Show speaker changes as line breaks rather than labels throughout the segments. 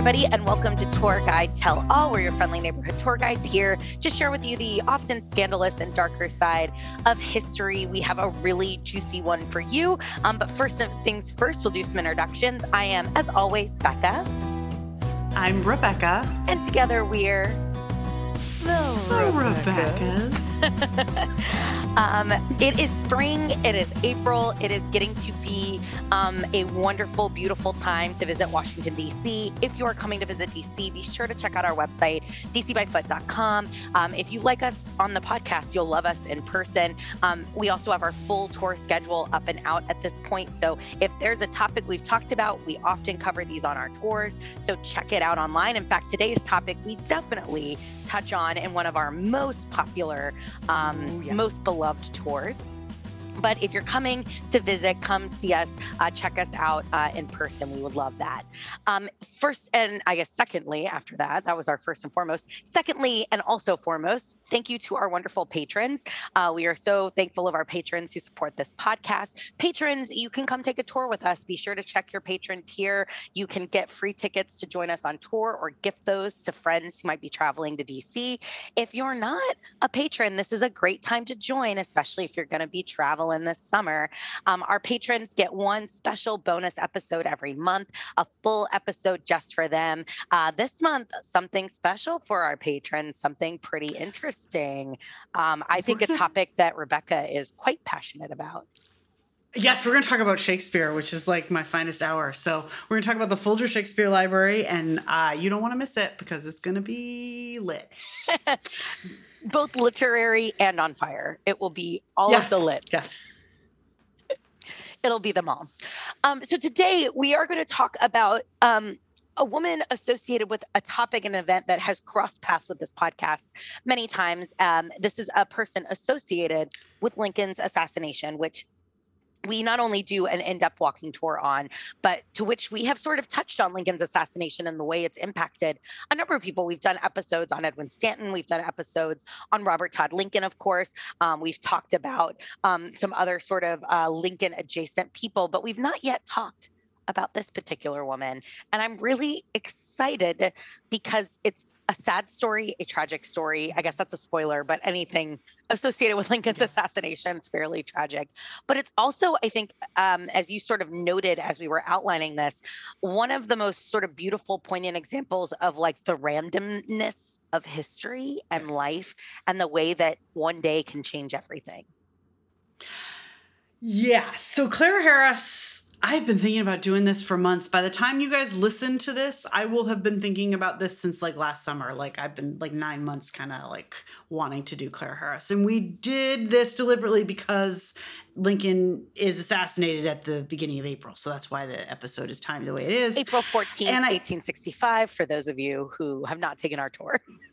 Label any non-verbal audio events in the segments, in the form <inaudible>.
everybody, and welcome to Tour Guide Tell All. We're your friendly neighborhood tour guides here to share with you the often scandalous and darker side of history. We have a really juicy one for you. Um, but first things first, we'll do some introductions. I am, as always, Becca.
I'm Rebecca.
And together we're
the, the
Rebeccas. <laughs> <laughs> Um, it is spring, it is April, it is getting to be um, a wonderful, beautiful time to visit Washington, D.C. If you are coming to visit D.C., be sure to check out our website, dcbyfoot.com. Um, if you like us on the podcast, you'll love us in person. Um, we also have our full tour schedule up and out at this point. So if there's a topic we've talked about, we often cover these on our tours. So check it out online. In fact, today's topic, we definitely touch on in one of our most popular, um, Ooh, yeah. most beloved loved tours. But if you're coming to visit, come see us, uh, check us out uh, in person. We would love that. Um, first, and I guess secondly, after that, that was our first and foremost. Secondly, and also foremost, thank you to our wonderful patrons. Uh, we are so thankful of our patrons who support this podcast. Patrons, you can come take a tour with us. Be sure to check your patron tier. You can get free tickets to join us on tour or gift those to friends who might be traveling to DC. If you're not a patron, this is a great time to join, especially if you're going to be traveling in this summer. Um, our patrons get one special bonus episode every month, a full episode just for them. Uh, this month, something special for our patrons, something pretty interesting. Um, I think a <laughs> topic that Rebecca is quite passionate about.
Yes, we're going to talk about Shakespeare, which is like my finest hour. So we're going to talk about the Folger Shakespeare Library, and uh, you don't want to miss it because it's going to be lit. <laughs>
both literary and on fire. It will be all yes. of the lit.
Yes. <laughs>
It'll be them all. Um, so today we are going to talk about um, a woman associated with a topic and event that has crossed paths with this podcast many times. Um, this is a person associated with Lincoln's assassination, which we not only do an in-depth walking tour on, but to which we have sort of touched on Lincoln's assassination and the way it's impacted a number of people. We've done episodes on Edwin Stanton. We've done episodes on Robert Todd Lincoln, of course. Um, we've talked about um, some other sort of uh, Lincoln adjacent people, but we've not yet talked about this particular woman. And I'm really excited because it's a sad story, a tragic story. I guess that's a spoiler, but anything associated with Lincoln's assassination is fairly tragic. But it's also, I think, um, as you sort of noted as we were outlining this, one of the most sort of beautiful, poignant examples of like the randomness of history and life and the way that one day can change everything.
Yeah. So Clara Harris I've been thinking about doing this for months. By the time you guys listen to this, I will have been thinking about this since like last summer. Like I've been like nine months kind of like wanting to do Clara Harris. And we did this deliberately because Lincoln is assassinated at the beginning of April. So that's why the episode is timed the way it is.
April 14th, and 1865, for those of you who have not taken our tour. <laughs>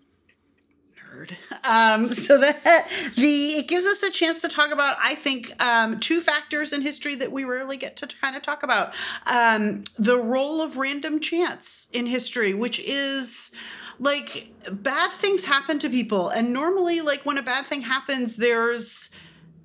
Um, <laughs> so that the it gives us a chance to talk about, I think, um, two factors in history that we rarely get to kind of talk about: um, the role of random chance in history, which is like bad things happen to people, and normally, like when a bad thing happens, there's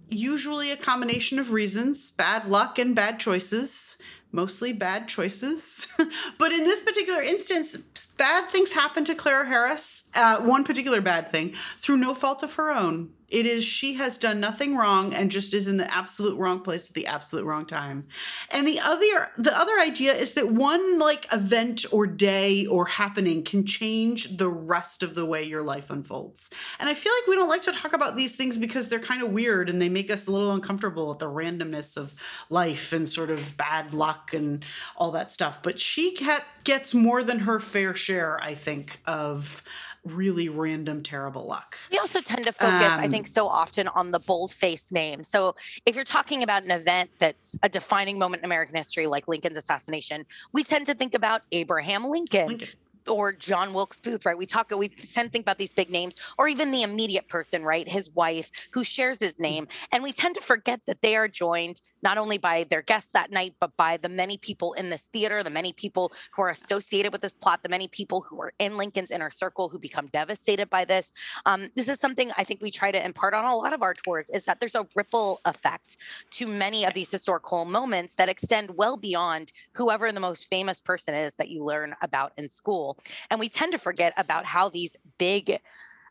usually a combination of reasons bad luck and bad choices mostly bad choices. <laughs> but in this particular instance, bad things happen to Clara Harris, uh, one particular bad thing, through no fault of her own. It is she has done nothing wrong and just is in the absolute wrong place at the absolute wrong time. And the other the other idea is that one like event or day or happening can change the rest of the way your life unfolds. And I feel like we don't like to talk about these things because they're kind of weird and they make us a little uncomfortable with the randomness of life and sort of bad luck and all that stuff. But she gets more than her fair share, I think, of really random, terrible luck.
We also tend to focus, um, I think, so often on the bold-face name. So if you're talking about an event that's a defining moment in American history, like Lincoln's assassination, we tend to think about Abraham Lincoln. Lincoln or John Wilkes Booth, right? We talk, we tend to think about these big names, or even the immediate person, right? His wife who shares his name. And we tend to forget that they are joined not only by their guests that night, but by the many people in this theater, the many people who are associated with this plot, the many people who are in Lincoln's inner circle who become devastated by this. Um, this is something I think we try to impart on a lot of our tours is that there's a ripple effect to many of these historical moments that extend well beyond whoever the most famous person is that you learn about in school. And we tend to forget about how these big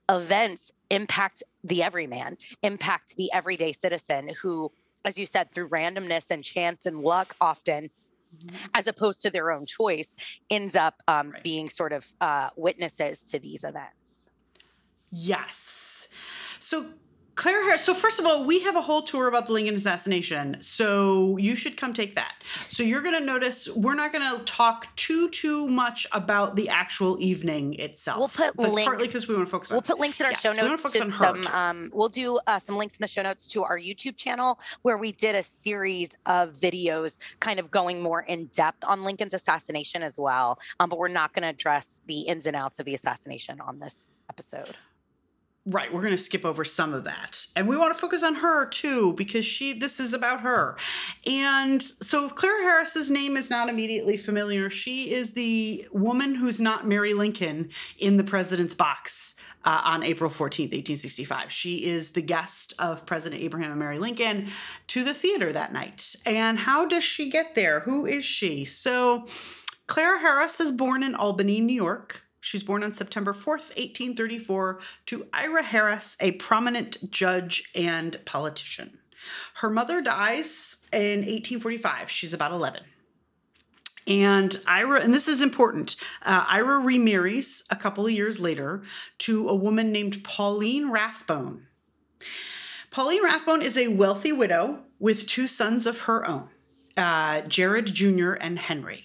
events impact the everyman, impact the everyday citizen who, as you said, through randomness and chance and luck, often. Mm-hmm. As opposed to their own choice, ends up um, right. being sort of uh, witnesses to these events.
Yes. So Clara Harris. So first of all, we have a whole tour about the Lincoln assassination, so you should come take that. So you're going to notice we're not going to talk too too much about the actual evening itself.
We'll put links
partly because we want to focus.
on We'll put links in our yes, show notes to some. Um, we'll do uh, some links in the show notes to our YouTube channel where we did a series of videos, kind of going more in depth on Lincoln's assassination as well. Um, but we're not going to address the ins and outs of the assassination on this episode.
Right, we're going to skip over some of that. And we want to focus on her too because she this is about her. And so Clara Harris's name is not immediately familiar. She is the woman who's not Mary Lincoln in the president's box uh, on April 14th, 1865. She is the guest of President Abraham and Mary Lincoln to the theater that night. And how does she get there? Who is she? So Clara Harris is born in Albany, New York. She's born on September 4th, 1834, to Ira Harris, a prominent judge and politician. Her mother dies in 1845. She's about 11. And Ira, and this is important, uh, Ira remarries a couple of years later to a woman named Pauline Rathbone. Pauline Rathbone is a wealthy widow with two sons of her own, uh, Jared Jr. and Henry.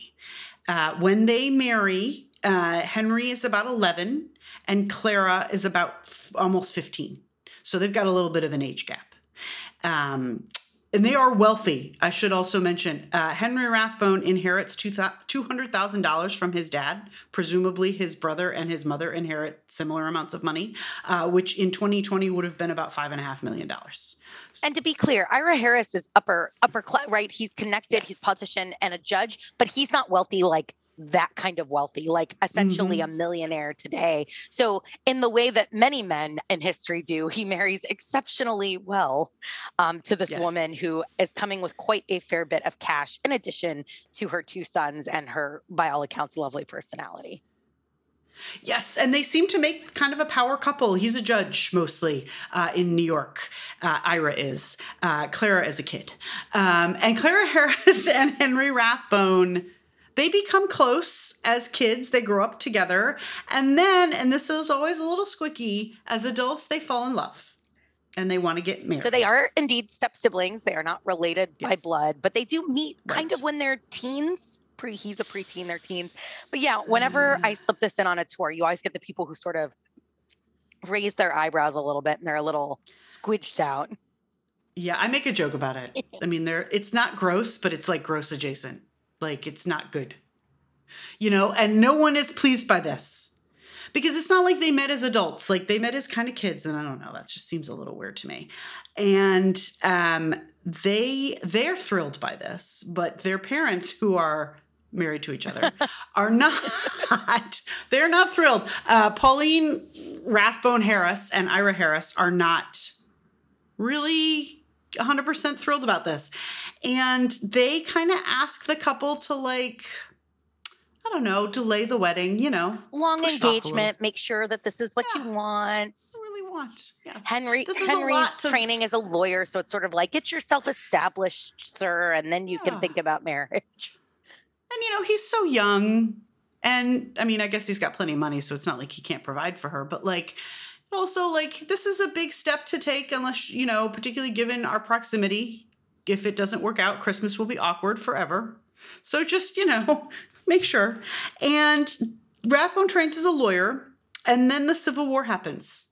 Uh, when they marry, uh, Henry is about 11 and Clara is about f- almost 15. So they've got a little bit of an age gap. Um, and they are wealthy. I should also mention uh, Henry Rathbone inherits $200,000 from his dad. Presumably, his brother and his mother inherit similar amounts of money, uh, which in 2020 would have been about $5.5 million.
And to be clear, Ira Harris is upper upper class, right? He's connected, he's politician and a judge, but he's not wealthy like that kind of wealthy, like essentially mm-hmm. a millionaire today. So, in the way that many men in history do, he marries exceptionally well um, to this yes. woman who is coming with quite a fair bit of cash, in addition to her two sons and her, by all accounts, lovely personality.
Yes, and they seem to make kind of a power couple. He's a judge mostly uh, in New York. Uh, Ira is. Uh, Clara is a kid. Um, and Clara Harris <laughs> and Henry Rathbone they become close as kids. They grow up together. And then, and this is always a little squicky, as adults, they fall in love and they want to get married.
So they are indeed step siblings. They are not related yes. by blood, but they do meet right. kind of when they're teens. Pre, he's a preteen, they're teens. But yeah, mm-hmm. whenever I slip this in on a tour, you always get the people who sort of raise their eyebrows a little bit and they're a little squidged out.
Yeah, I make a joke about it. <laughs> I mean, they're it's not gross, but it's like gross adjacent. Like it's not good. You know, and no one is pleased by this. Because it's not like they met as adults, like they met as kind of kids, and I don't know, that just seems a little weird to me. And um, they they're thrilled by this, but their parents, who are married to each other, <laughs> are not. they're not thrilled. Uh, Pauline Rathbone Harris and Ira Harris are not really 100% thrilled about this. And they kind of ask the couple to, like, I don't know, delay the wedding, you know.
Long engagement, make sure that this is what yeah, you want.
really want. Yes.
Henry Henry's training as a lawyer, so it's sort of like get yourself established, sir, and then you yeah. can think about marriage.
And you know, he's so young. And I mean, I guess he's got plenty of money, so it's not like he can't provide for her, but like also like this is a big step to take unless you know particularly given our proximity. If it doesn't work out christmas will be awkward forever. So just you know <laughs> make sure. And rathbone trains as a lawyer and then the civil war happens.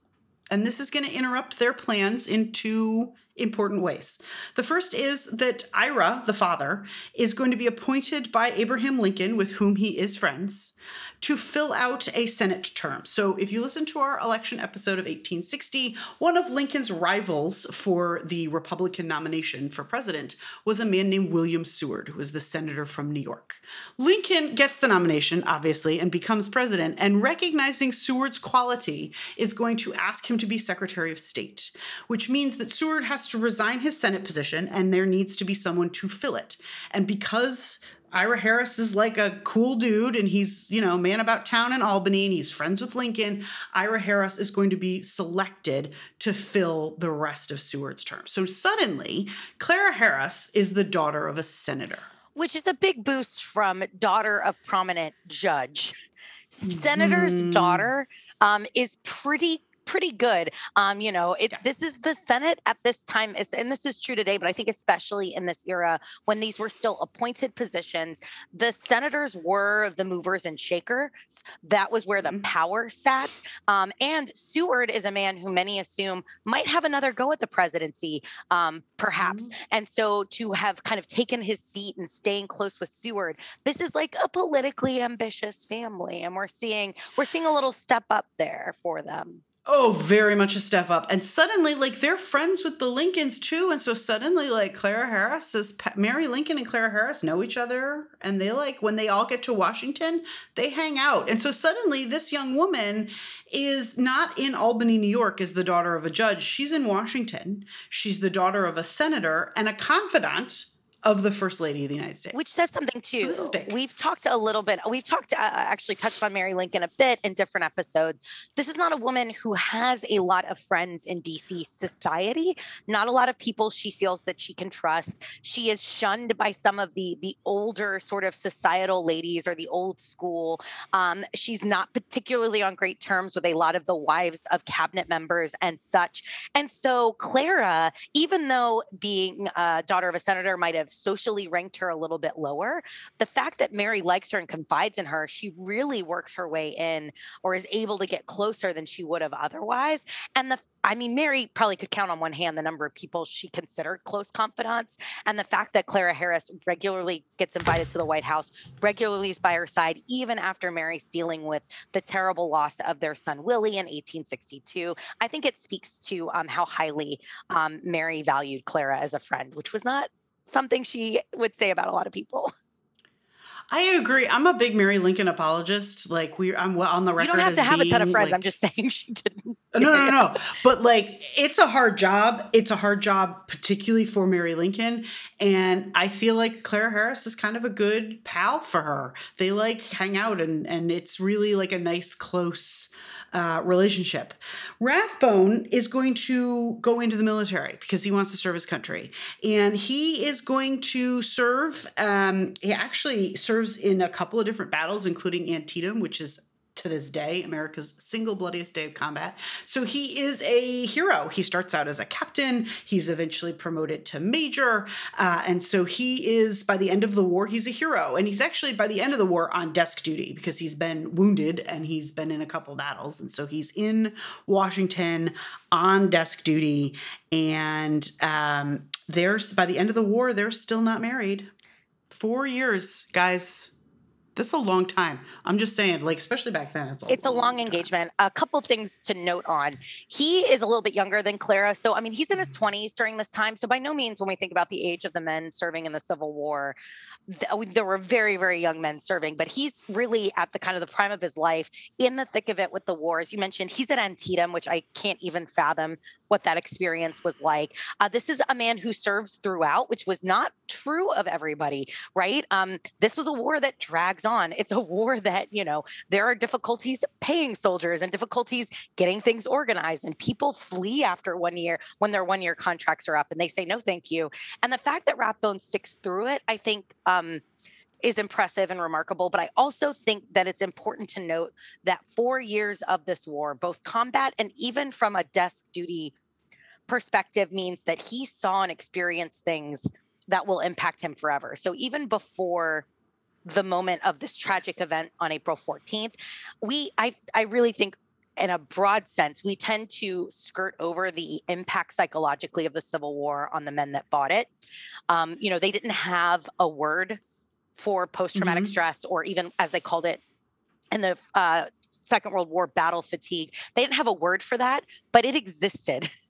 And this is going to interrupt their plans in two important ways. The first is that Ira, the father, is going to be appointed by Abraham Lincoln, with whom he is friends, to fill out a Senate term. So, if you listen to our election episode of 1860, one of Lincoln's rivals for the Republican nomination for president was a man named William Seward, who was the senator from New York. Lincoln gets the nomination, obviously, and becomes president, and recognizing Seward's quality is going to ask him to be Secretary of State, which means that Seward has to resign his Senate position and there needs to be someone to fill it. And because Ira Harris is like a cool dude and he's, you know, man about town in Albany and he's friends with Lincoln. Ira Harris is going to be selected to fill the rest of Seward's term. So suddenly, Clara Harris is the daughter of a senator.
Which is a big boost from daughter of prominent judge. Senator's mm. daughter um, is pretty pretty good. Um, you know, it, yeah. this is the Senate at this time, is, and this is true today, but I think especially in this era when these were still appointed positions, the senators were the movers and shakers. That was where the mm-hmm. power sat. Um, and Seward is a man who many assume might have another go at the presidency, um, perhaps. Mm-hmm. And so to have kind of taken his seat and staying close with Seward, this is like a politically ambitious family, and we're seeing we're seeing a little step up there for them.
Oh, very much a step up. And suddenly, like, they're friends with the Lincolns too. And so suddenly, like, Clara Harris is Mary Lincoln and Clara Harris know each other. And they, like, when they all get to Washington, they hang out. And so suddenly, this young woman is not in Albany, New York, as the daughter of a judge. She's in Washington. She's the daughter of a senator and a confidant of the first lady of the United States.
Which says something too. So we've talked a little bit, we've talked, uh, actually touched on Mary Lincoln a bit in different episodes. This is not a woman who has a lot of friends in DC society, not a lot of people she feels that she can trust. She is shunned by some of the, the older sort of societal ladies or the old school. Um, she's not particularly on great terms with a lot of the wives of cabinet members and such. And so Clara, even though being a daughter of a senator might have socially ranked her a little bit lower. The fact that Mary likes her and confides in her, she really works her way in or is able to get closer than she would have otherwise. And the I mean, Mary probably could count on one hand the number of people she considered close confidants. And the fact that Clara Harris regularly gets invited to the White House, regularly is by her side, even after Mary's dealing with the terrible loss of their son Willie in 1862. I think it speaks to um, how highly um, Mary valued Clara as a friend, which was not something she would say about a lot of people. <laughs>
I agree. I'm a big Mary Lincoln apologist. Like we, I'm on the record.
You don't have to have a ton of friends. Like, I'm just <laughs> saying she didn't.
No, no, no. But like, it's a hard job. It's a hard job, particularly for Mary Lincoln. And I feel like Clara Harris is kind of a good pal for her. They like hang out, and and it's really like a nice, close uh, relationship. Rathbone is going to go into the military because he wants to serve his country. And he is going to serve, um, he actually serves in a couple of different battles, including Antietam, which is to this day, America's single bloodiest day of combat. So he is a hero. He starts out as a captain. He's eventually promoted to major. Uh, and so he is, by the end of the war, he's a hero. And he's actually, by the end of the war, on desk duty because he's been wounded and he's been in a couple battles. And so he's in Washington on desk duty. And um, there's, by the end of the war, they're still not married. Four years, guys this is a long time. I'm just saying, like, especially back then,
it's a, it's a long, long engagement. A couple things to note on. He is a little bit younger than Clara. So, I mean, he's in his 20s mm-hmm. during this time. So, by no means, when we think about the age of the men serving in the Civil War, there were very, very young men serving, but he's really at the kind of the prime of his life in the thick of it with the wars. You mentioned he's at Antietam, which I can't even fathom what that experience was like. Uh, this is a man who serves throughout, which was not true of everybody, right? Um, this was a war that drags on. It's a <laughs> war that, you know, there are difficulties paying soldiers and difficulties getting things organized, and people flee after one year when their one year contracts are up and they say, no, thank you. And the fact that Rathbone sticks through it, I think. Um, is impressive and remarkable. But I also think that it's important to note that four years of this war, both combat and even from a desk duty perspective, means that he saw and experienced things that will impact him forever. So even before the moment of this tragic event on April 14th, we I I really think in a broad sense, we tend to skirt over the impact psychologically of the Civil War on the men that fought it. Um, you know, they didn't have a word for post traumatic mm-hmm. stress, or even as they called it in the uh, Second World War, battle fatigue. They didn't have a word for that, but it existed. <laughs>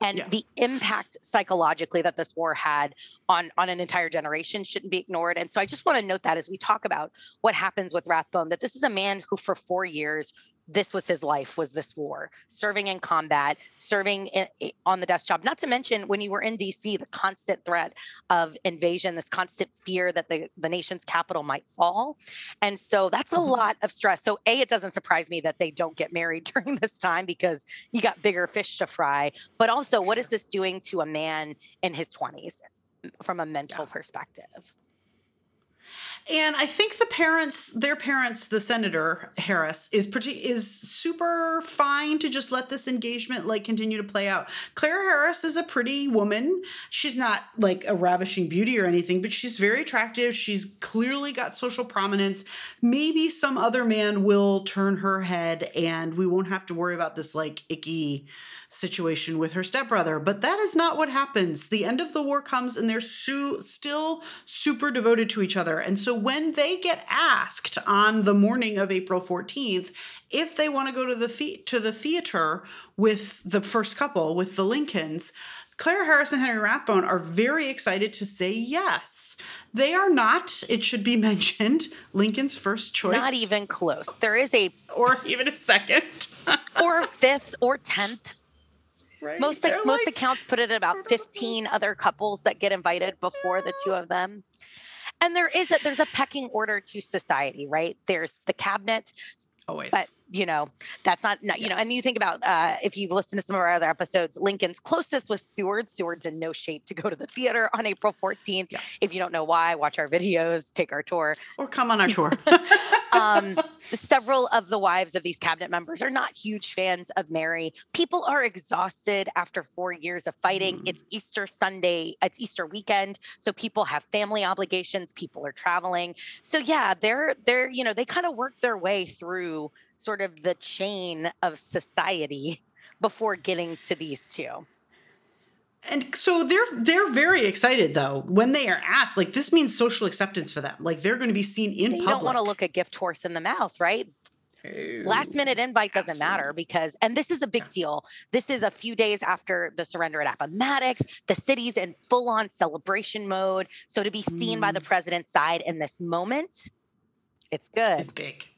and yeah. the impact psychologically that this war had on on an entire generation shouldn't be ignored and so i just want to note that as we talk about what happens with rathbone that this is a man who for four years this was his life was this war serving in combat serving in, on the desk job not to mention when you were in dc the constant threat of invasion this constant fear that the, the nation's capital might fall. And so that's a mm-hmm. lot of stress. So a it doesn't surprise me that they don't get married <laughs> during this time because you got bigger fish to fry. But also what is this doing to a man in his 20s from a mental yeah. perspective
and I think the parents, their parents, the senator Harris is pretty is super fine to just let this engagement like continue to play out. Clara Harris is a pretty woman. She's not like a ravishing beauty or anything, but she's very attractive. She's clearly got social prominence. Maybe some other man will turn her head and we won't have to worry about this like icky situation with her stepbrother. But that is not what happens. The end of the war comes and they're su- still super devoted to each other. And so when they get asked on the morning of April 14th if they want to go to the, the- to the theater with the first couple, with the Lincolns, Clara Harris and Henry Rathbone are very excited to say yes. They are not, it should be <laughs> mentioned, Lincoln's first choice.
Not even close. There is a. <laughs>
Or even a second. <laughs>
or fifth or tenth. Right? Most like, most accounts put it at about 15 other couples that get invited before the two of them. And there is a there's a pecking order to society, right? There's the cabinet,
Always.
But you know, that's not, not you know, and you think about uh, if you've listened to some of our other episodes, Lincoln's closest was Seward. Seward's in no shape to go to the theater on April 14th. Yeah. If you don't know why, watch our videos, take our tour.
Or come on our <laughs> tour.
um, <laughs> several of the wives of these cabinet members are not huge fans of Mary. People are exhausted after four years of fighting. Mm. It's Easter Sunday, it's Easter weekend. So people have family obligations, people are traveling. So yeah, they're they're, you know, they kind of work their way through sort of the chain of society <laughs> before getting to these two
and so they're they're very excited though when they are asked like this means social acceptance for them like they're going to be seen in
they
public.
don't want to look a gift horse in the mouth right last minute invite doesn't Absolutely. matter because and this is a big yeah. deal this is a few days after the surrender at appomattox the city's in full on celebration mode so to be seen mm. by the mm. president's side in this moment it's good
it's big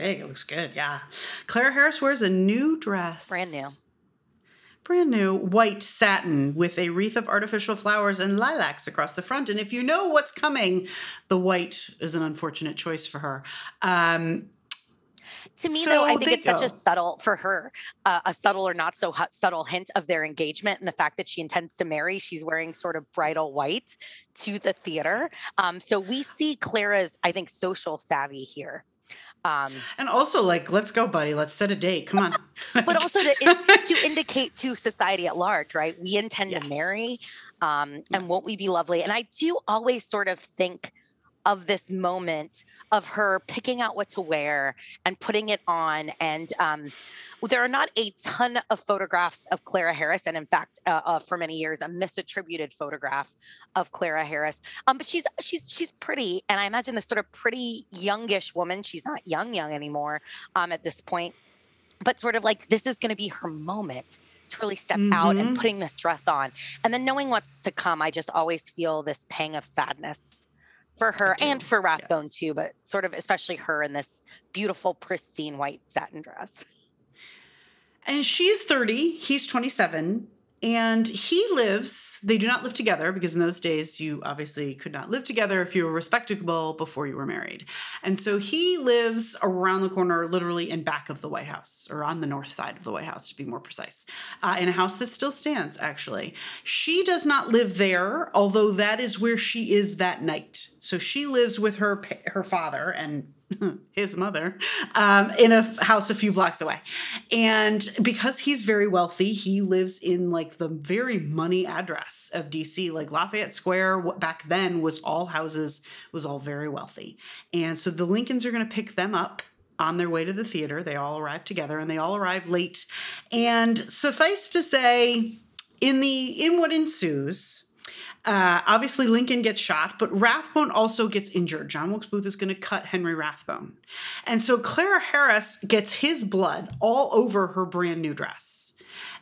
big it looks good yeah clara harris wears a new dress
brand new
brand new white satin with a wreath of artificial flowers and lilacs across the front. And if you know what's coming, the white is an unfortunate choice for her. Um,
to me, so though, I think it's go. such a subtle for her, uh, a subtle or not so subtle hint of their engagement and the fact that she intends to marry. She's wearing sort of bridal white to the theater. Um, so we see Clara's, I think, social savvy here.
Um, and also, like, let's go, buddy. Let's set a date. Come on. <laughs>
but also to, to <laughs> indicate to society at large, right? We intend yes. to marry, um, and won't we be lovely? And I do always sort of think of this moment of her picking out what to wear and putting it on. And um, there are not a ton of photographs of Clara Harris, and in fact, uh, uh, for many years, a misattributed photograph of Clara Harris. Um, but she's she's she's pretty, and I imagine this sort of pretty youngish woman. She's not young young anymore um, at this point, but sort of like this is going to be her moment to really step mm-hmm. out and mm-hmm. putting this dress on. And then knowing what's to come, I just always feel this pang of sadness for her and for Rathbone yes. too, but sort of especially her in this beautiful, pristine white satin dress.
And she's 30, he's 27 and he lives they do not live together because in those days you obviously could not live together if you were respectable before you were married. And so he lives around the corner literally in back of the white house or on the north side of the white house to be more precise uh, in a house that still stands actually. She does not live there although that is where she is that night. So she lives with her her father and <laughs> his mother, um, in a house a few blocks away. And because he's very wealthy, he lives in like the very money address of DC. Like Lafayette Square back then was all houses, was all very wealthy. And so the Lincolns are going to pick them up on their way to the theater. They all arrive together and they all arrive late. And suffice to say, in the in what ensues, uh, obviously, Lincoln gets shot, but Rathbone also gets injured. John Wilkes Booth is going to cut Henry Rathbone. And so Clara Harris gets his blood all over her brand new dress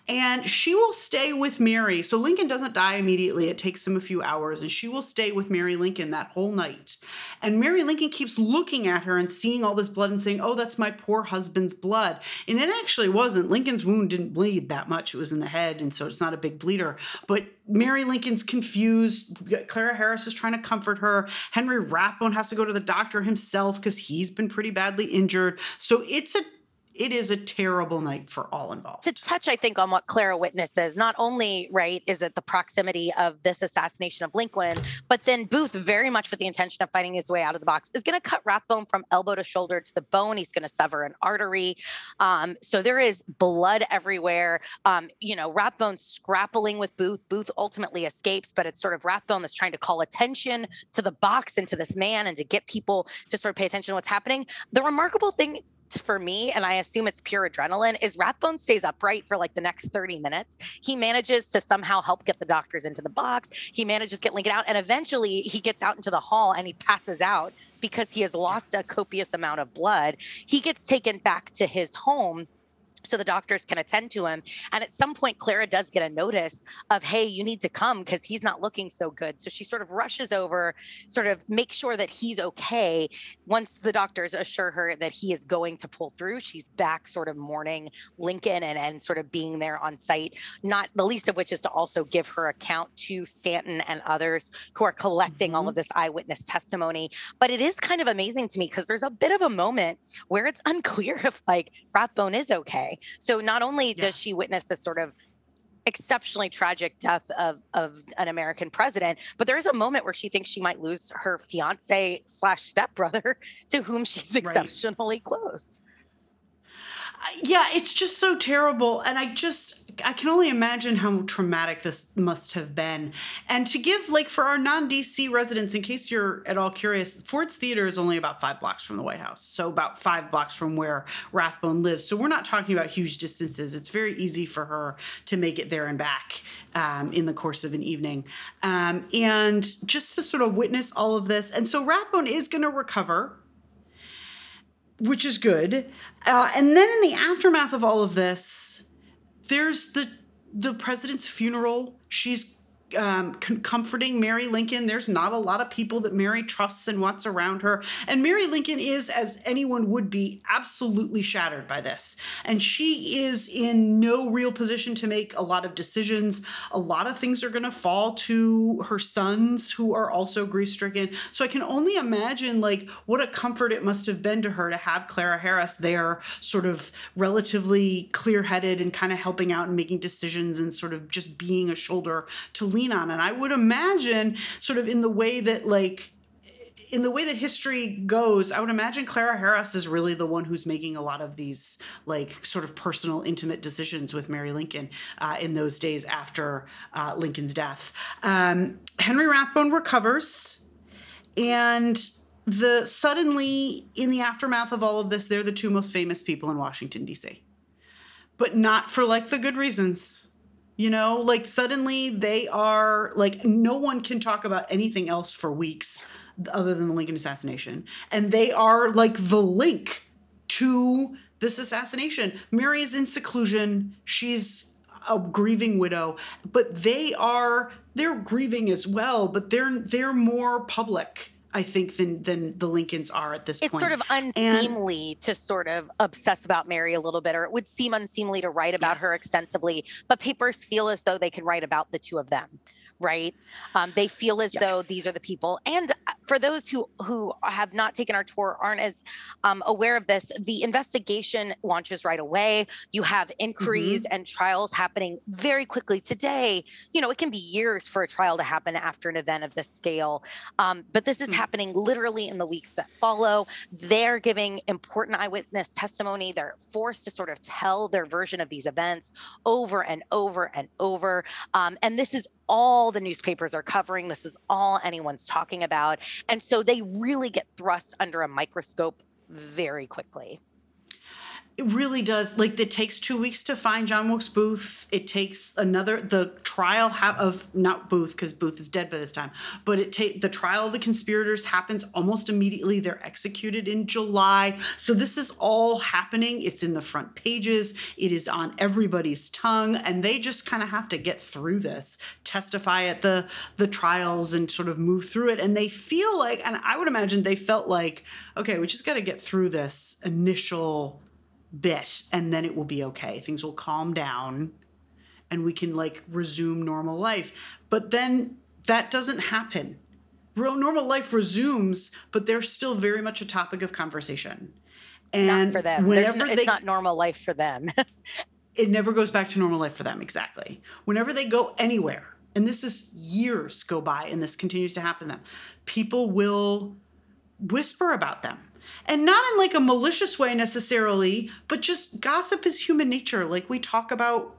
and she will stay with Mary. So Lincoln doesn't die immediately. It takes him a few hours, and she will stay with Mary Lincoln that whole night. And Mary Lincoln keeps looking at her and seeing all this blood and saying, Oh, that's my poor husband's blood. And it actually wasn't. Lincoln's wound didn't bleed that much, it was in the head, and so it's not a big bleeder. But Mary Lincoln's confused. Clara Harris is trying to comfort her. Henry Rathbone has to go to the doctor himself because he's been pretty badly injured. So it's a it is a terrible night for all involved.
To touch, I think, on what Clara witnesses, not only right is it the proximity of this assassination of Lincoln, but then Booth, very much with the intention of fighting his way out of the box, is going to cut Rathbone from elbow to shoulder to the bone. He's going to sever an artery. Um, so there is blood everywhere. Um, you know, Rathbone scrappling with Booth. Booth ultimately escapes, but it's sort of Rathbone that's trying to call attention to the box and to this man and to get people to sort of pay attention to what's happening. The remarkable thing for me, and I assume it's pure adrenaline, is Rathbone stays upright for like the next 30 minutes. He manages to somehow help get the doctors into the box. He manages to get Lincoln out, and eventually he gets out into the hall and he passes out because he has lost a copious amount of blood. He gets taken back to his home so the doctors can attend to him. And at some point, Clara does get a notice of, hey, you need to come because he's not looking so good. So she sort of rushes over, sort of make sure that he's okay. Once the doctors assure her that he is going to pull through, she's back sort of mourning Lincoln and, and sort of being there on site, not the least of which is to also give her account to Stanton and others who are collecting mm-hmm. all of this eyewitness testimony. But it is kind of amazing to me because there's a bit of a moment where it's unclear <laughs> if like Rathbone is okay so not only yeah. does she witness this sort of exceptionally tragic death of of an American president, but there is a moment where she thinks she might lose her fiance slash stepbrother <laughs> to whom she's exceptionally right. close
yeah, it's just so terrible. And I just, I can only imagine how traumatic this must have been. And to give, like, for our non DC residents, in case you're at all curious, Ford's Theater is only about five blocks from the White House. So about five blocks from where Rathbone lives. So we're not talking about huge distances. It's very easy for her to make it there and back um, in the course of an evening. Um, and just to sort of witness all of this. And so Rathbone is going to recover which is good. Uh, and then in the aftermath of all of this, there's the the president's funeral. She's um, comforting Mary Lincoln. There's not a lot of people that Mary trusts and what's around her. And Mary Lincoln is, as anyone would be, absolutely shattered by this. And she is in no real position to make a lot of decisions. A lot of things are going to fall to her sons, who are also grief stricken. So I can only imagine, like, what a comfort it must have been to her to have Clara Harris there, sort of relatively clear headed and kind of helping out and making decisions and sort of just being a shoulder to lean on. And I would imagine, sort of in the way that, like, in the way that history goes, I would imagine Clara Harris is really the one who's making a lot of these like sort of personal, intimate decisions with Mary Lincoln uh, in those days after uh, Lincoln's death. Um, Henry Rathbone recovers, and the suddenly in the aftermath of all of this, they're the two most famous people in Washington D.C., but not for like the good reasons. You know, like suddenly they are like no one can talk about anything else for weeks other than the Lincoln assassination. And they are like the link to this assassination. Mary is in seclusion. She's a grieving widow, but they are they're grieving as well, but they're they're more public I think than than the Lincolns are at this
it's
point.
It's sort of unseemly and, to sort of obsess about Mary a little bit, or it would seem unseemly to write about yes. her extensively. But papers feel as though they can write about the two of them right? Um, they feel as yes. though these are the people. And uh, for those who who have not taken our tour, aren't as um, aware of this, the investigation launches right away. You have inquiries mm-hmm. and trials happening very quickly. Today, you know, it can be years for a trial to happen after an event of this scale, um, but this is mm-hmm. happening literally in the weeks that follow. They're giving important eyewitness testimony. They're forced to sort of tell their version of these events over and over and over. Um, and this is all the newspapers are covering. This is all anyone's talking about. And so they really get thrust under a microscope very quickly.
It really does. Like it takes two weeks to find John Wilkes Booth. It takes another the trial ha- of not Booth because Booth is dead by this time. But it take the trial of the conspirators happens almost immediately. They're executed in July. So this is all happening. It's in the front pages. It is on everybody's tongue, and they just kind of have to get through this, testify at the the trials, and sort of move through it. And they feel like, and I would imagine they felt like, okay, we just got to get through this initial bit and then it will be okay. Things will calm down and we can like resume normal life. But then that doesn't happen. Real normal life resumes, but they're still very much a topic of conversation.
And not for them. Whenever no, it's they, not normal life for them. <laughs>
it never goes back to normal life for them, exactly. Whenever they go anywhere, and this is years go by and this continues to happen to them, people will whisper about them and not in like a malicious way necessarily, but just gossip is human nature. Like we talk about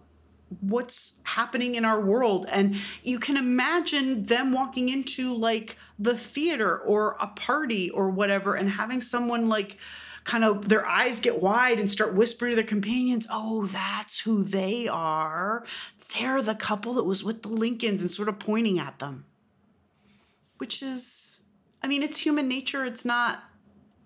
what's happening in our world and you can imagine them walking into like the theater or a party or whatever and having someone like kind of their eyes get wide and start whispering to their companions, "Oh, that's who they are. They're the couple that was with the Lincolns," and sort of pointing at them. Which is I mean, it's human nature. It's not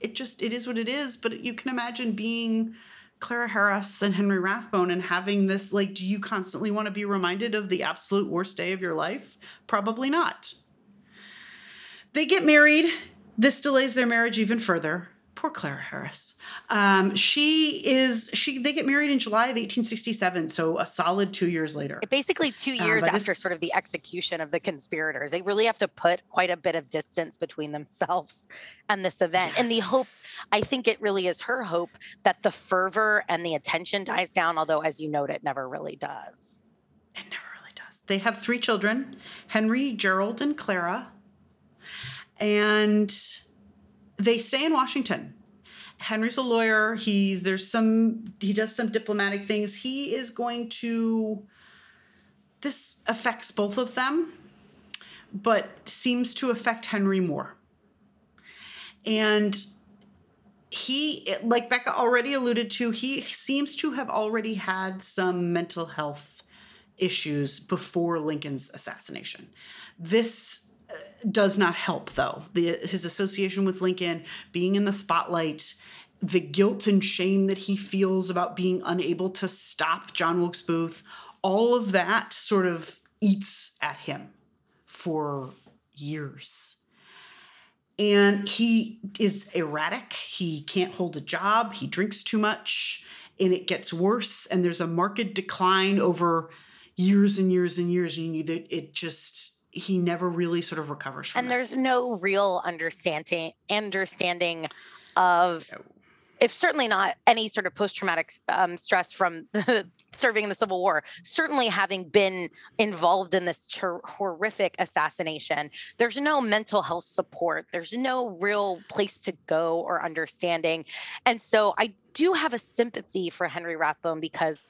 it just it is what it is. But you can imagine being Clara Harris and Henry Rathbone and having this like, do you constantly want to be reminded of the absolute worst day of your life? Probably not. They get married. This delays their marriage even further poor Clara Harris. Um, she is she they get married in July of 1867, so a solid two years later.
Basically, two um, years um, after sort of the execution of the conspirators, they really have to put quite a bit of distance between themselves and this event. Yes. And the hope, I think, it really is her hope that the fervor and the attention dies down. Although, as you note, it never really does.
It never really does. They have three children: Henry, Gerald, and Clara, and they stay in Washington. Henry's a lawyer. He's there's some he does some diplomatic things. He is going to this affects both of them, but seems to affect Henry more. And he like Becca already alluded to, he seems to have already had some mental health issues before Lincoln's assassination. This does not help though. The, his association with Lincoln, being in the spotlight, the guilt and shame that he feels about being unable to stop John Wilkes Booth, all of that sort of eats at him for years. And he is erratic. He can't hold a job. He drinks too much, and it gets worse. And there's a marked decline over years and years and years. And you, it just he never really sort of recovers from.
And this. there's no real understanding understanding of. No. If certainly not any sort of post-traumatic um, stress from <laughs> serving in the Civil War, certainly having been involved in this ter- horrific assassination, there's no mental health support. There's no real place to go or understanding, and so I do have a sympathy for Henry Rathbone because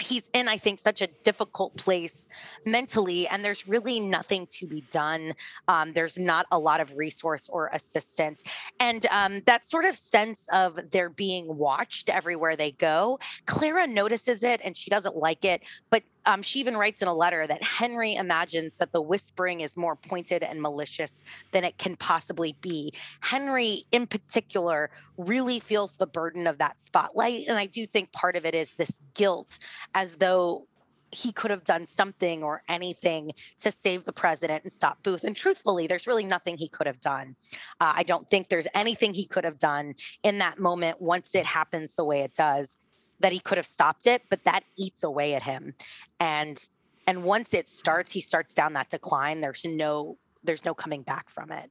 he's in i think such a difficult place mentally and there's really nothing to be done. Um, there's not a lot of resource or assistance. And um, that sort of sense of they're being watched everywhere they go clara notices it and she doesn't like it but um, she even writes in a letter that Henry imagines that the whispering is more pointed and malicious than it can possibly be. Henry, in particular, really feels the burden of that spotlight. And I do think part of it is this guilt, as though he could have done something or anything to save the president and stop Booth. And truthfully, there's really nothing he could have done. Uh, I don't think there's anything he could have done in that moment once it happens the way it does that he could have stopped it, but that eats away at him. And and once it starts, he starts down that decline. There's no there's no coming back from it.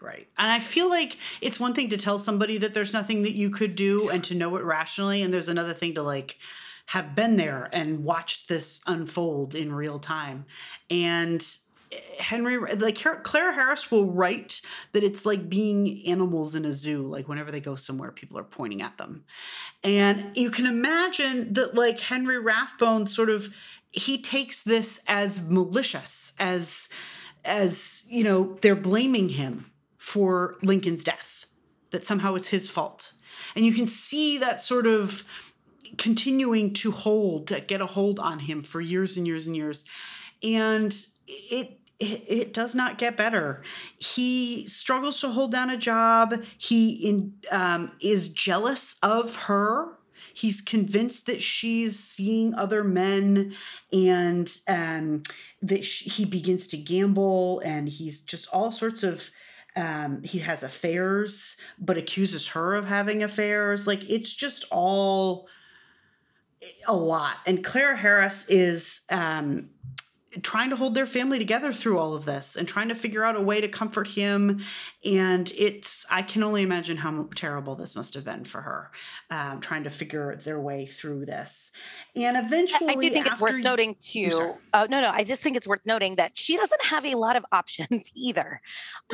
Right. And I feel like it's one thing to tell somebody that there's nothing that you could do and to know it rationally. And there's another thing to like have been there and watched this unfold in real time. And eh, Henry, like Clara Harris will write that it's like being animals in a zoo. Like whenever they go somewhere, people are pointing at them. And you can imagine that, like Henry Rathbone sort of, he takes this as malicious, as, as, you know, they're blaming him for Lincoln's death that somehow it's his fault. And you can see that sort of continuing to hold, to get a hold on him for years and years and years. And it it, does not get better. He struggles to hold down a job. He in, um, is jealous of her. He's convinced that she's seeing other men and um, that she, he begins to gamble and he's just all sorts of um, he has affairs, but accuses her of having affairs. Like it's just all a lot. And Clara Harris is um, trying to hold their family together through all of this and trying to figure out a way to comfort him. And it's, I can only imagine how terrible this must have been for her, um, trying to figure their way through this. And eventually,
I do think it's worth noting too. Uh, no, no, I just think it's worth noting that she doesn't have a lot of options <laughs> either.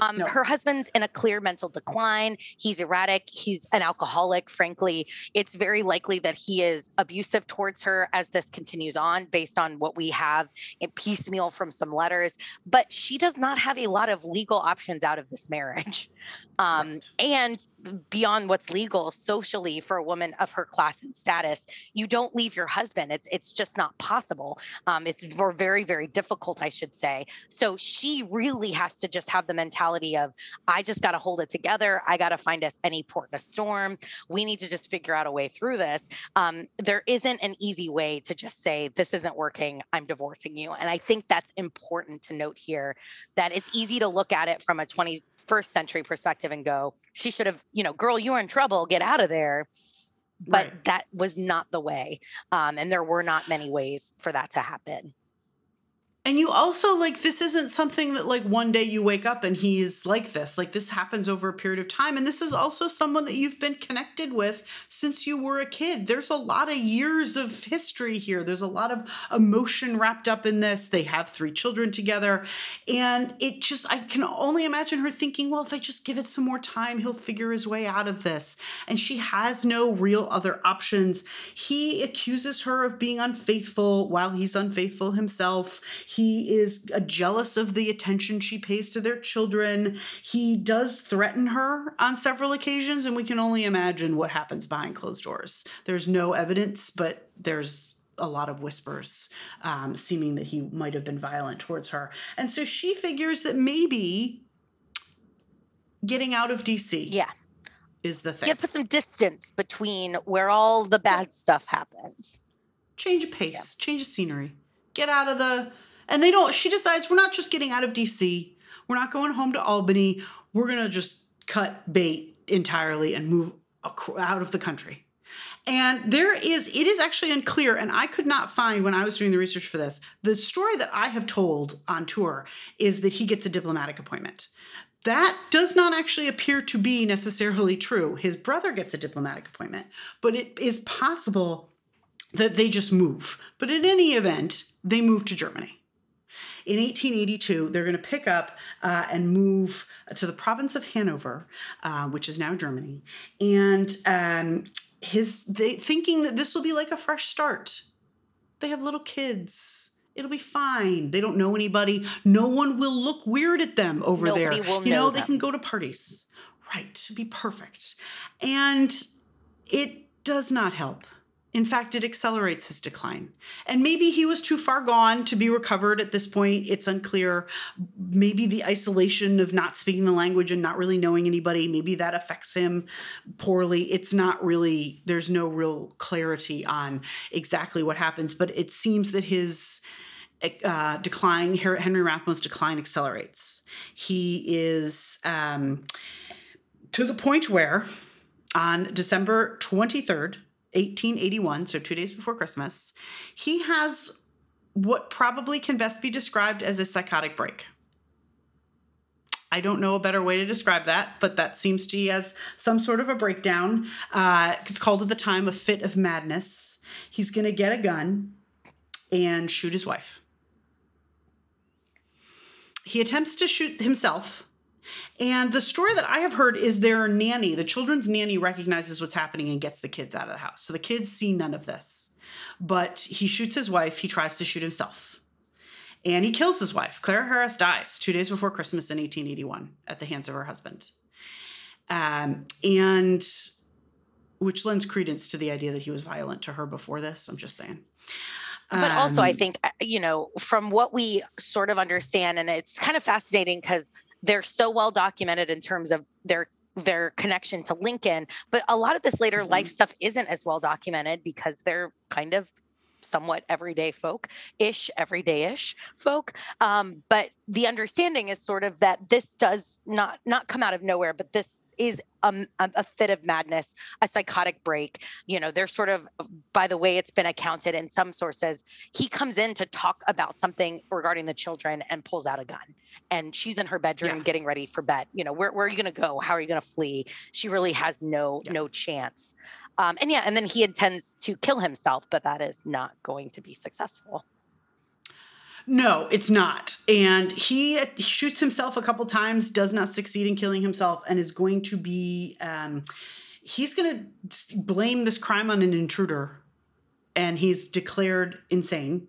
Um, no. Her husband's in a clear mental decline. He's erratic. He's an alcoholic. Frankly, it's very likely that he is abusive towards her as this continues on, based on what we have in piecemeal from some letters, but she does not have a lot of legal options out of this marriage. <laughs> Um, right. And beyond what's legal socially for a woman of her class and status, you don't leave your husband. It's it's just not possible. Um, it's very very difficult, I should say. So she really has to just have the mentality of I just got to hold it together. I got to find us any port in a storm. We need to just figure out a way through this. Um, there isn't an easy way to just say this isn't working. I'm divorcing you. And I think that's important to note here. That it's easy to look at it from a 21st century perspective and go, she should have you know, girl, you're in trouble, get out of there. But right. that was not the way. Um, and there were not many ways for that to happen
and you also like this isn't something that like one day you wake up and he's like this. Like this happens over a period of time. And this is also someone that you've been connected with since you were a kid. There's a lot of years of history here. There's a lot of emotion wrapped up in this. They have three children together. And it just i can only imagine her thinking well if i just give it some more time he'll figure his way out of this. And she has no real other options. He accuses her of being unfaithful while he's unfaithful himself he is jealous of the attention she pays to their children. He does threaten her on several occasions, and we can only imagine what happens behind closed doors. There's no evidence, but there's a lot of whispers um, seeming that he might have been violent towards her. And so she figures that maybe getting out of DC.
Yeah.
Is the thing.
You put some distance between where all the bad stuff happens.
Change of pace, yeah. change of scenery. Get out of the and they don't, she decides we're not just getting out of DC, we're not going home to Albany, we're going to just cut bait entirely and move out of the country. And there is, it is actually unclear, and I could not find when I was doing the research for this. The story that I have told on tour is that he gets a diplomatic appointment. That does not actually appear to be necessarily true. His brother gets a diplomatic appointment, but it is possible that they just move. But in any event, they move to Germany. In 1882, they're going to pick up uh, and move to the province of Hanover, uh, which is now Germany, and um, his they thinking that this will be like a fresh start. They have little kids. It'll be fine. They don't know anybody. No one will look weird at them over
Nobody
there. You know,
know
they can go to parties. Right, be perfect. And it does not help in fact, it accelerates his decline. And maybe he was too far gone to be recovered at this point. It's unclear. Maybe the isolation of not speaking the language and not really knowing anybody, maybe that affects him poorly. It's not really, there's no real clarity on exactly what happens, but it seems that his. Uh, decline, Henry Rathbone's decline accelerates. He is um, to the point where on December 23rd, 1881, so two days before Christmas, he has what probably can best be described as a psychotic break. I don't know a better way to describe that, but that seems to he as some sort of a breakdown. Uh, it's called at the time a fit of madness. He's going to get a gun and shoot his wife. He attempts to shoot himself and the story that I have heard is their nanny, the children's nanny, recognizes what's happening and gets the kids out of the house. So the kids see none of this. But he shoots his wife, he tries to shoot himself. And he kills his wife. Clara Harris dies two days before Christmas in 1881 at the hands of her husband. um, and which lends credence to the idea that he was violent to her before this. I'm just saying.
But also, I um, think, uh, you know, from what we sort of understand, and it's kind of fascinating because they're so well documented in terms of their their connection to Lincoln, but a lot of this later mm-hmm. life stuff isn't as well documented because they're kind of somewhat everyday folk ish, everyday ish folk. Um, but the understanding is sort of that this does not not come out of nowhere, but this is a, a, fit of madness, a psychotic break. You know, they're sort of, by the way it's been accounted in some sources, he comes in to talk about something regarding the children and pulls out a gun. And she's in her bedroom yeah. getting ready for bed. You know, where, where are you going to go? How are you going to flee? She really has no yeah. no chance. Um, and yeah, and then he intends to kill himself, but that is not going to be successful.
No, it's not. And he, he shoots himself a couple times, does not succeed in killing himself, and is going to be. Um, he's going to blame this crime on an intruder, and he's declared insane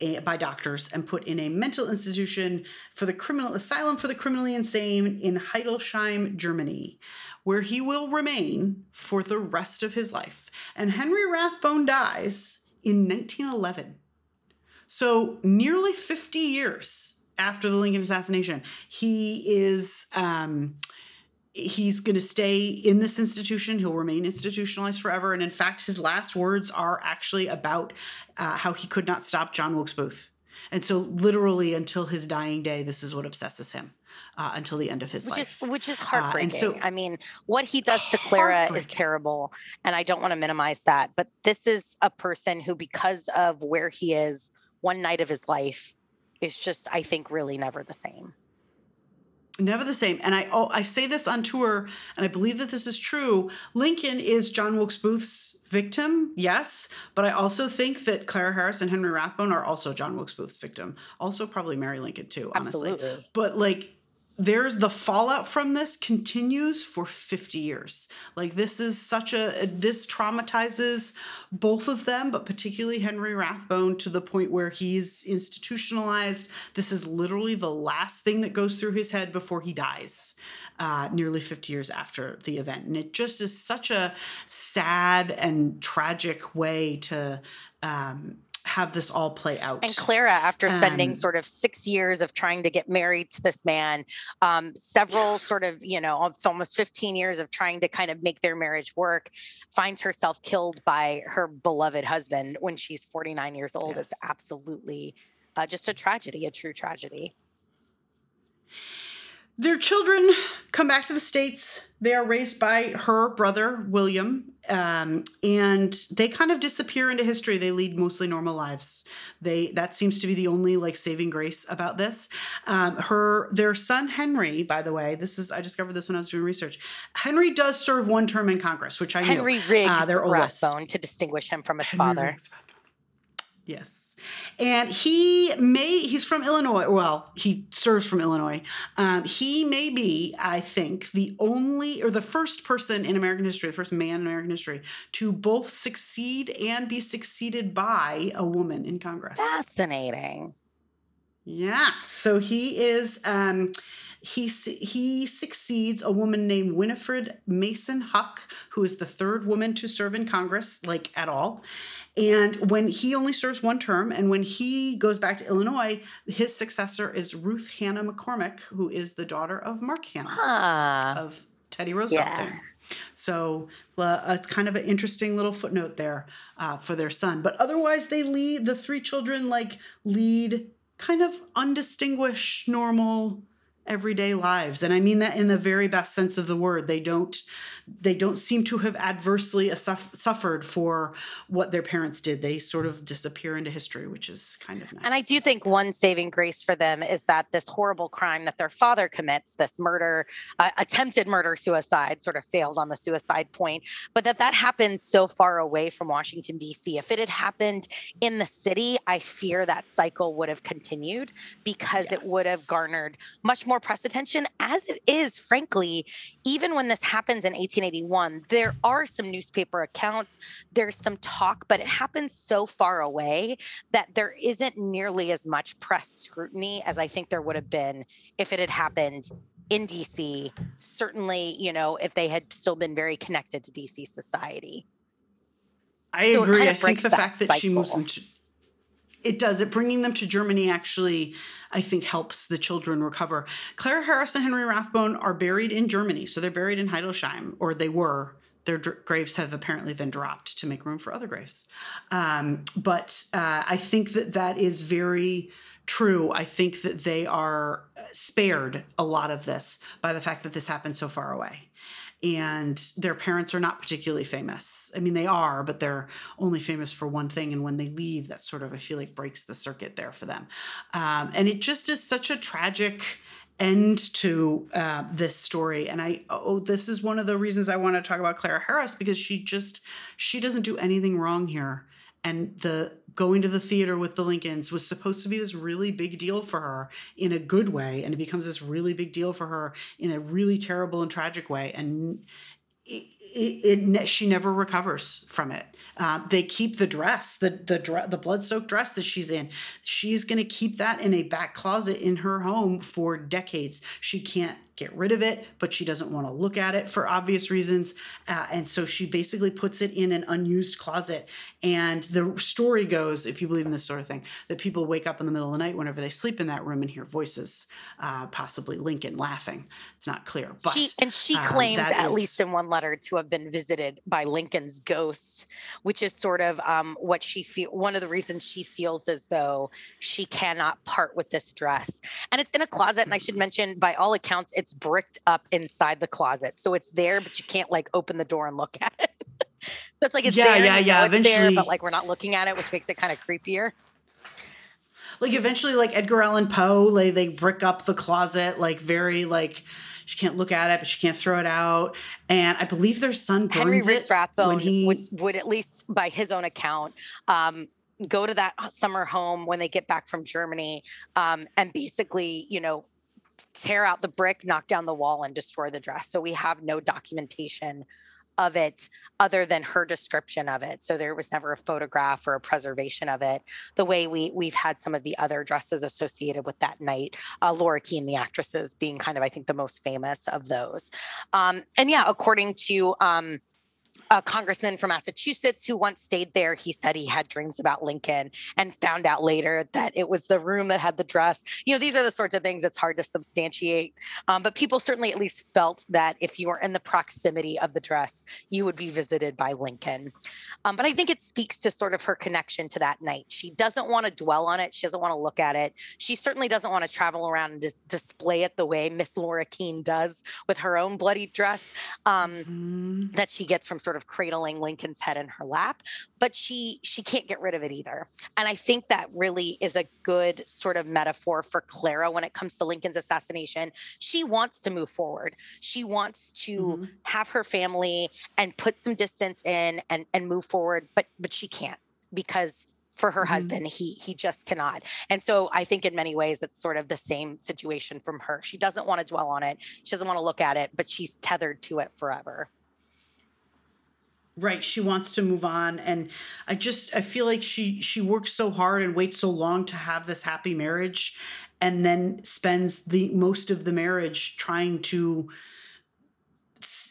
eh, by doctors and put in a mental institution for the criminal asylum for the criminally insane in Hildesheim, Germany, where he will remain for the rest of his life. And Henry Rathbone dies in 1911. So, nearly 50 years after the Lincoln assassination, he is. Um, he's going to stay in this institution. He'll remain institutionalized forever. And in fact, his last words are actually about uh, how he could not stop John Wilkes Booth. And so, literally, until his dying day, this is what obsesses him uh, until the end of his
which
life.
Is, which is heartbreaking. Uh, so, I mean, what he does to Clara is terrible, and I don't want to minimize that. But this is a person who, because of where he is, one night of his life is just, I think, really never the same.
Never the same. And I oh, I say this on tour, and I believe that this is true. Lincoln is John Wilkes Booth's victim, yes, but I also think that Clara Harris and Henry Rathbone are also John Wilkes Booth's victim. Also, probably Mary Lincoln too, honestly. Absolutely. But like there's the fallout from this continues for 50 years. Like this is such a this traumatizes both of them but particularly henry rathbone to the point where he's institutionalized. This is literally the last thing that goes through his head before he dies uh, nearly 50 years after the event. And it just is such a sad and tragic way to um, have this all play out.
And Clara, after spending um, sort of six years of trying to get married to this man, um, several sort of, you know, almost 15 years of trying to kind of make their marriage work, finds herself killed by her beloved husband when she's 49 years old. Yes. It's absolutely uh, just a tragedy, a true tragedy.
Their children come back to the States. They are raised by her brother, William, um, and they kind of disappear into history. They lead mostly normal lives. They that seems to be the only like saving grace about this. Um, her their son Henry, by the way, this is I discovered this when I was doing research. Henry does serve one term in Congress, which I
Henry
knew.
Riggs uh, their Rathbone to distinguish him from his Henry father. Riggs.
Yes and he may he's from illinois well he serves from illinois. Um, he may be i think the only or the first person in american history the first man in american history to both succeed and be succeeded by a woman in congress.
Fascinating.
Yeah so he is um he he succeeds a woman named Winifred Mason Huck, who is the third woman to serve in Congress, like at all. And when he only serves one term, and when he goes back to Illinois, his successor is Ruth Hanna McCormick, who is the daughter of Mark Hanna huh. of Teddy Roosevelt yeah. fame. So uh, it's kind of an interesting little footnote there uh, for their son. But otherwise, they lead the three children like lead kind of undistinguished, normal everyday lives. And i mean that in the very best sense of the word. They don't they don't seem to have adversely suffered for what their parents did. They sort of disappear into history which is kind of nice
and i do think one saving grace for them is that this horrible crime that their father commits this murder uh, attempted murder suicide sort of failed on the suicide point but that that happens so far away from washington d.c if it had happened in the city i fear that cycle would have continued because yes. it would have garnered much more more press attention as it is, frankly, even when this happens in 1881, there are some newspaper accounts, there's some talk, but it happens so far away that there isn't nearly as much press scrutiny as I think there would have been if it had happened in DC. Certainly, you know, if they had still been very connected to DC society.
I so agree. I think the fact that cycle. she moves them to it does. It bringing them to germany actually i think helps the children recover. Clara harris and henry rathbone are buried in germany so they're buried in hildesheim or they were. Their graves have apparently been dropped to make room for other graves. Um, but uh, i think that that is very true. I think that they are spared a lot of this by the fact that this happened so far away and their parents are not particularly famous. I mean, they are, but they're only famous for one thing. And when they leave, that sort of, I feel like, breaks the circuit there for them. Um, and it just is such a tragic end to uh, this story. And I, oh, this is one of the reasons I want to talk about Clara Harris because she just, she doesn't do anything wrong here and the going to the theater with the Lincolns was supposed to be this really big deal for her in a good way and it becomes this really big deal for her in a really terrible and tragic way and it, it, it she never recovers from it. Uh, they keep the dress the the the blood soaked dress that she's in. She's going to keep that in a back closet in her home for decades. She can't get rid of it, but she doesn't want to look at it for obvious reasons. Uh, and so she basically puts it in an unused closet. And the story goes, if you believe in this sort of thing, that people wake up in the middle of the night whenever they sleep in that room and hear voices, uh, possibly Lincoln laughing. It's not clear. But
she, and she um, claims, at is, least in one letter, to have been visited by Lincoln's ghost, which is sort of um, what she feel. One of the reasons she feels as though she cannot part with this dress, and it's in a closet. And I should mention, by all accounts, it's it's bricked up inside the closet. So it's there, but you can't like open the door and look <laughs> at it. so it's like it's
yeah,
there.
Yeah, yeah, Eventually,
there, but like we're not looking at it, which makes it kind of creepier.
Like eventually, like Edgar Allan Poe, like they brick up the closet, like very like she can't look at it, but she can't throw it out. And I believe their son burns
Henry
Rich
Rathbone he... would, would at least, by his own account, um, go to that summer home when they get back from Germany um, and basically, you know, tear out the brick, knock down the wall, and destroy the dress. So we have no documentation of it other than her description of it. So there was never a photograph or a preservation of it. The way we we've had some of the other dresses associated with that night, uh, Laura Keene, the actresses, being kind of I think the most famous of those. Um, and yeah, according to um, a congressman from Massachusetts who once stayed there. He said he had dreams about Lincoln and found out later that it was the room that had the dress. You know, these are the sorts of things that's hard to substantiate. Um, but people certainly at least felt that if you were in the proximity of the dress, you would be visited by Lincoln. Um, but I think it speaks to sort of her connection to that night. She doesn't want to dwell on it. She doesn't want to look at it. She certainly doesn't want to travel around and dis- display it the way Miss Laura Keene does with her own bloody dress um, mm-hmm. that she gets from sort sort of cradling Lincoln's head in her lap, but she she can't get rid of it either. And I think that really is a good sort of metaphor for Clara when it comes to Lincoln's assassination. She wants to move forward. She wants to mm-hmm. have her family and put some distance in and and move forward, but but she can't because for her mm-hmm. husband he he just cannot. And so i think in many ways it's sort of the same situation from her. She doesn't want to dwell on it. She doesn't want to look at it but she's tethered to it forever.
Right. She wants to move on. And i just i feel like she she works so hard and waits so long to have this happy marriage and then spends the most of the marriage trying to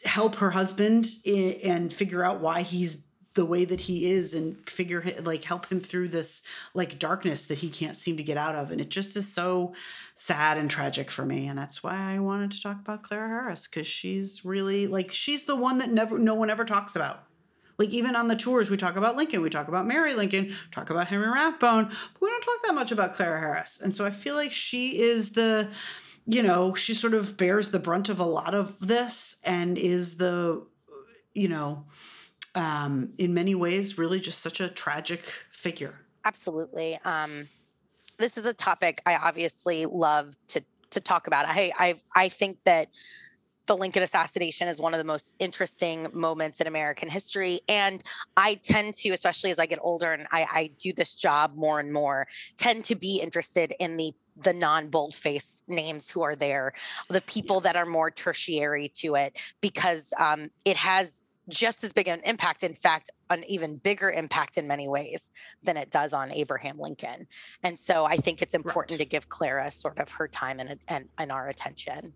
help her husband and figure out why he's the way that he is and figure like help him through this like darkness that he can't seem to get out of. And it just is so sad and tragic for me. And that's why I wanted to talk about Clara Harris cuz she's really like she's the one that never no one ever talks about. Like even on the tours, we talk about Lincoln, we talk about Mary Lincoln, talk about Henry Rathbone, but we don't talk that much about Clara Harris. And so I feel like she is the, you know, she sort of bears the brunt of a lot of this and is the, you know, um, in many ways, really just such a tragic figure.
Absolutely. Um, this is a topic I obviously love to to talk about. I I I think that the Lincoln assassination is one of the most interesting moments in American history. And I tend to, especially as I get older and I, I do this job more and more, tend to be interested in the the non-boldface names who are there, the people that are more tertiary to it, because um, it has just as big an impact, in fact, an even bigger impact in many ways than it does on Abraham Lincoln. And so I think it's important right. to give Clara sort of her time and, and, and our attention.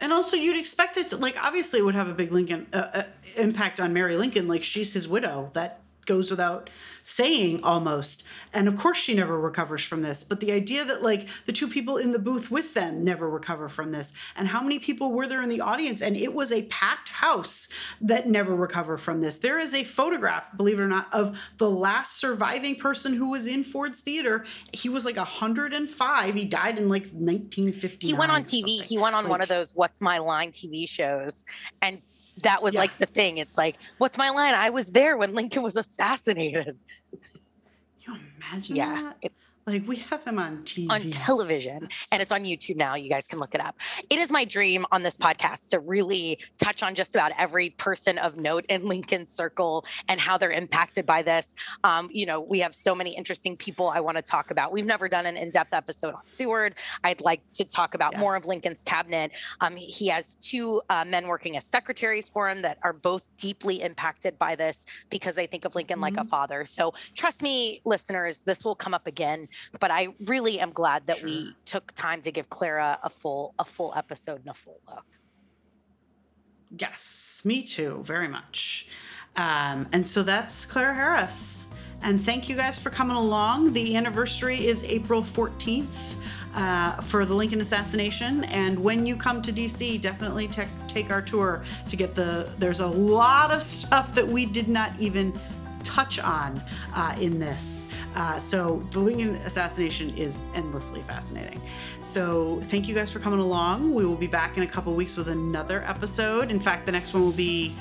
And also, you'd expect it to, like, obviously, it would have a big Lincoln uh, uh, impact on Mary Lincoln. Like, she's his widow. That goes without saying almost. And of course, she never recovers from this. But the idea that, like, the two people in the booth with them never recover from this, and how many people were there in the audience? And it was a packed house that never recover from this. There is a photograph, believe it or not, of the last surviving person who was in Ford's Theater. He was like 105. He died in like 1950.
He went on TV. He went on like, one of those What's My Line TV shows and that was yeah. like the thing. It's like, what's my line? I was there when Lincoln was assassinated.
you imagine yeah, that? It's like we have him on TV.
On television. And it's on YouTube now. You guys can look it up. It is my dream on this podcast to really touch on just about every person of note in Lincoln Circle and how they're impacted by this. Um, you know, we have so many interesting people I want to talk about. We've never done an in-depth episode on Seward. I'd like to talk about yes. more of Lincoln's cabinet. Um, he has two uh, men working as secretaries for him that are both deeply impacted by this because they think of Lincoln mm-hmm. like a mm-hmm. father. So trust me, listeners, this will come up again but I really am glad that sure. we took time to give Clara a full a full episode and a full look.
Yes, me too, very much. Um, and so that's Clara Harris. And thank you guys for coming along. The anniversary is April 14th. Uh, for the Lincoln assassination. And when you come to DC, definitely te- take our tour to get the. There's a lot of stuff that we did not even touch on uh, in this. Uh, so the Lincoln assassination is endlessly fascinating. So thank you guys for coming along. We will be back in a couple weeks with another episode. In fact, the next one will be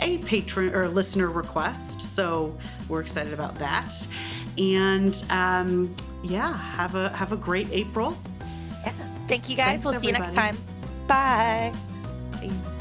a patron or listener request. So we're excited about that. And um, yeah, have a have a great April.
Yeah. Thank you guys. Thanks, we'll everybody. see you next time. Bye. Bye.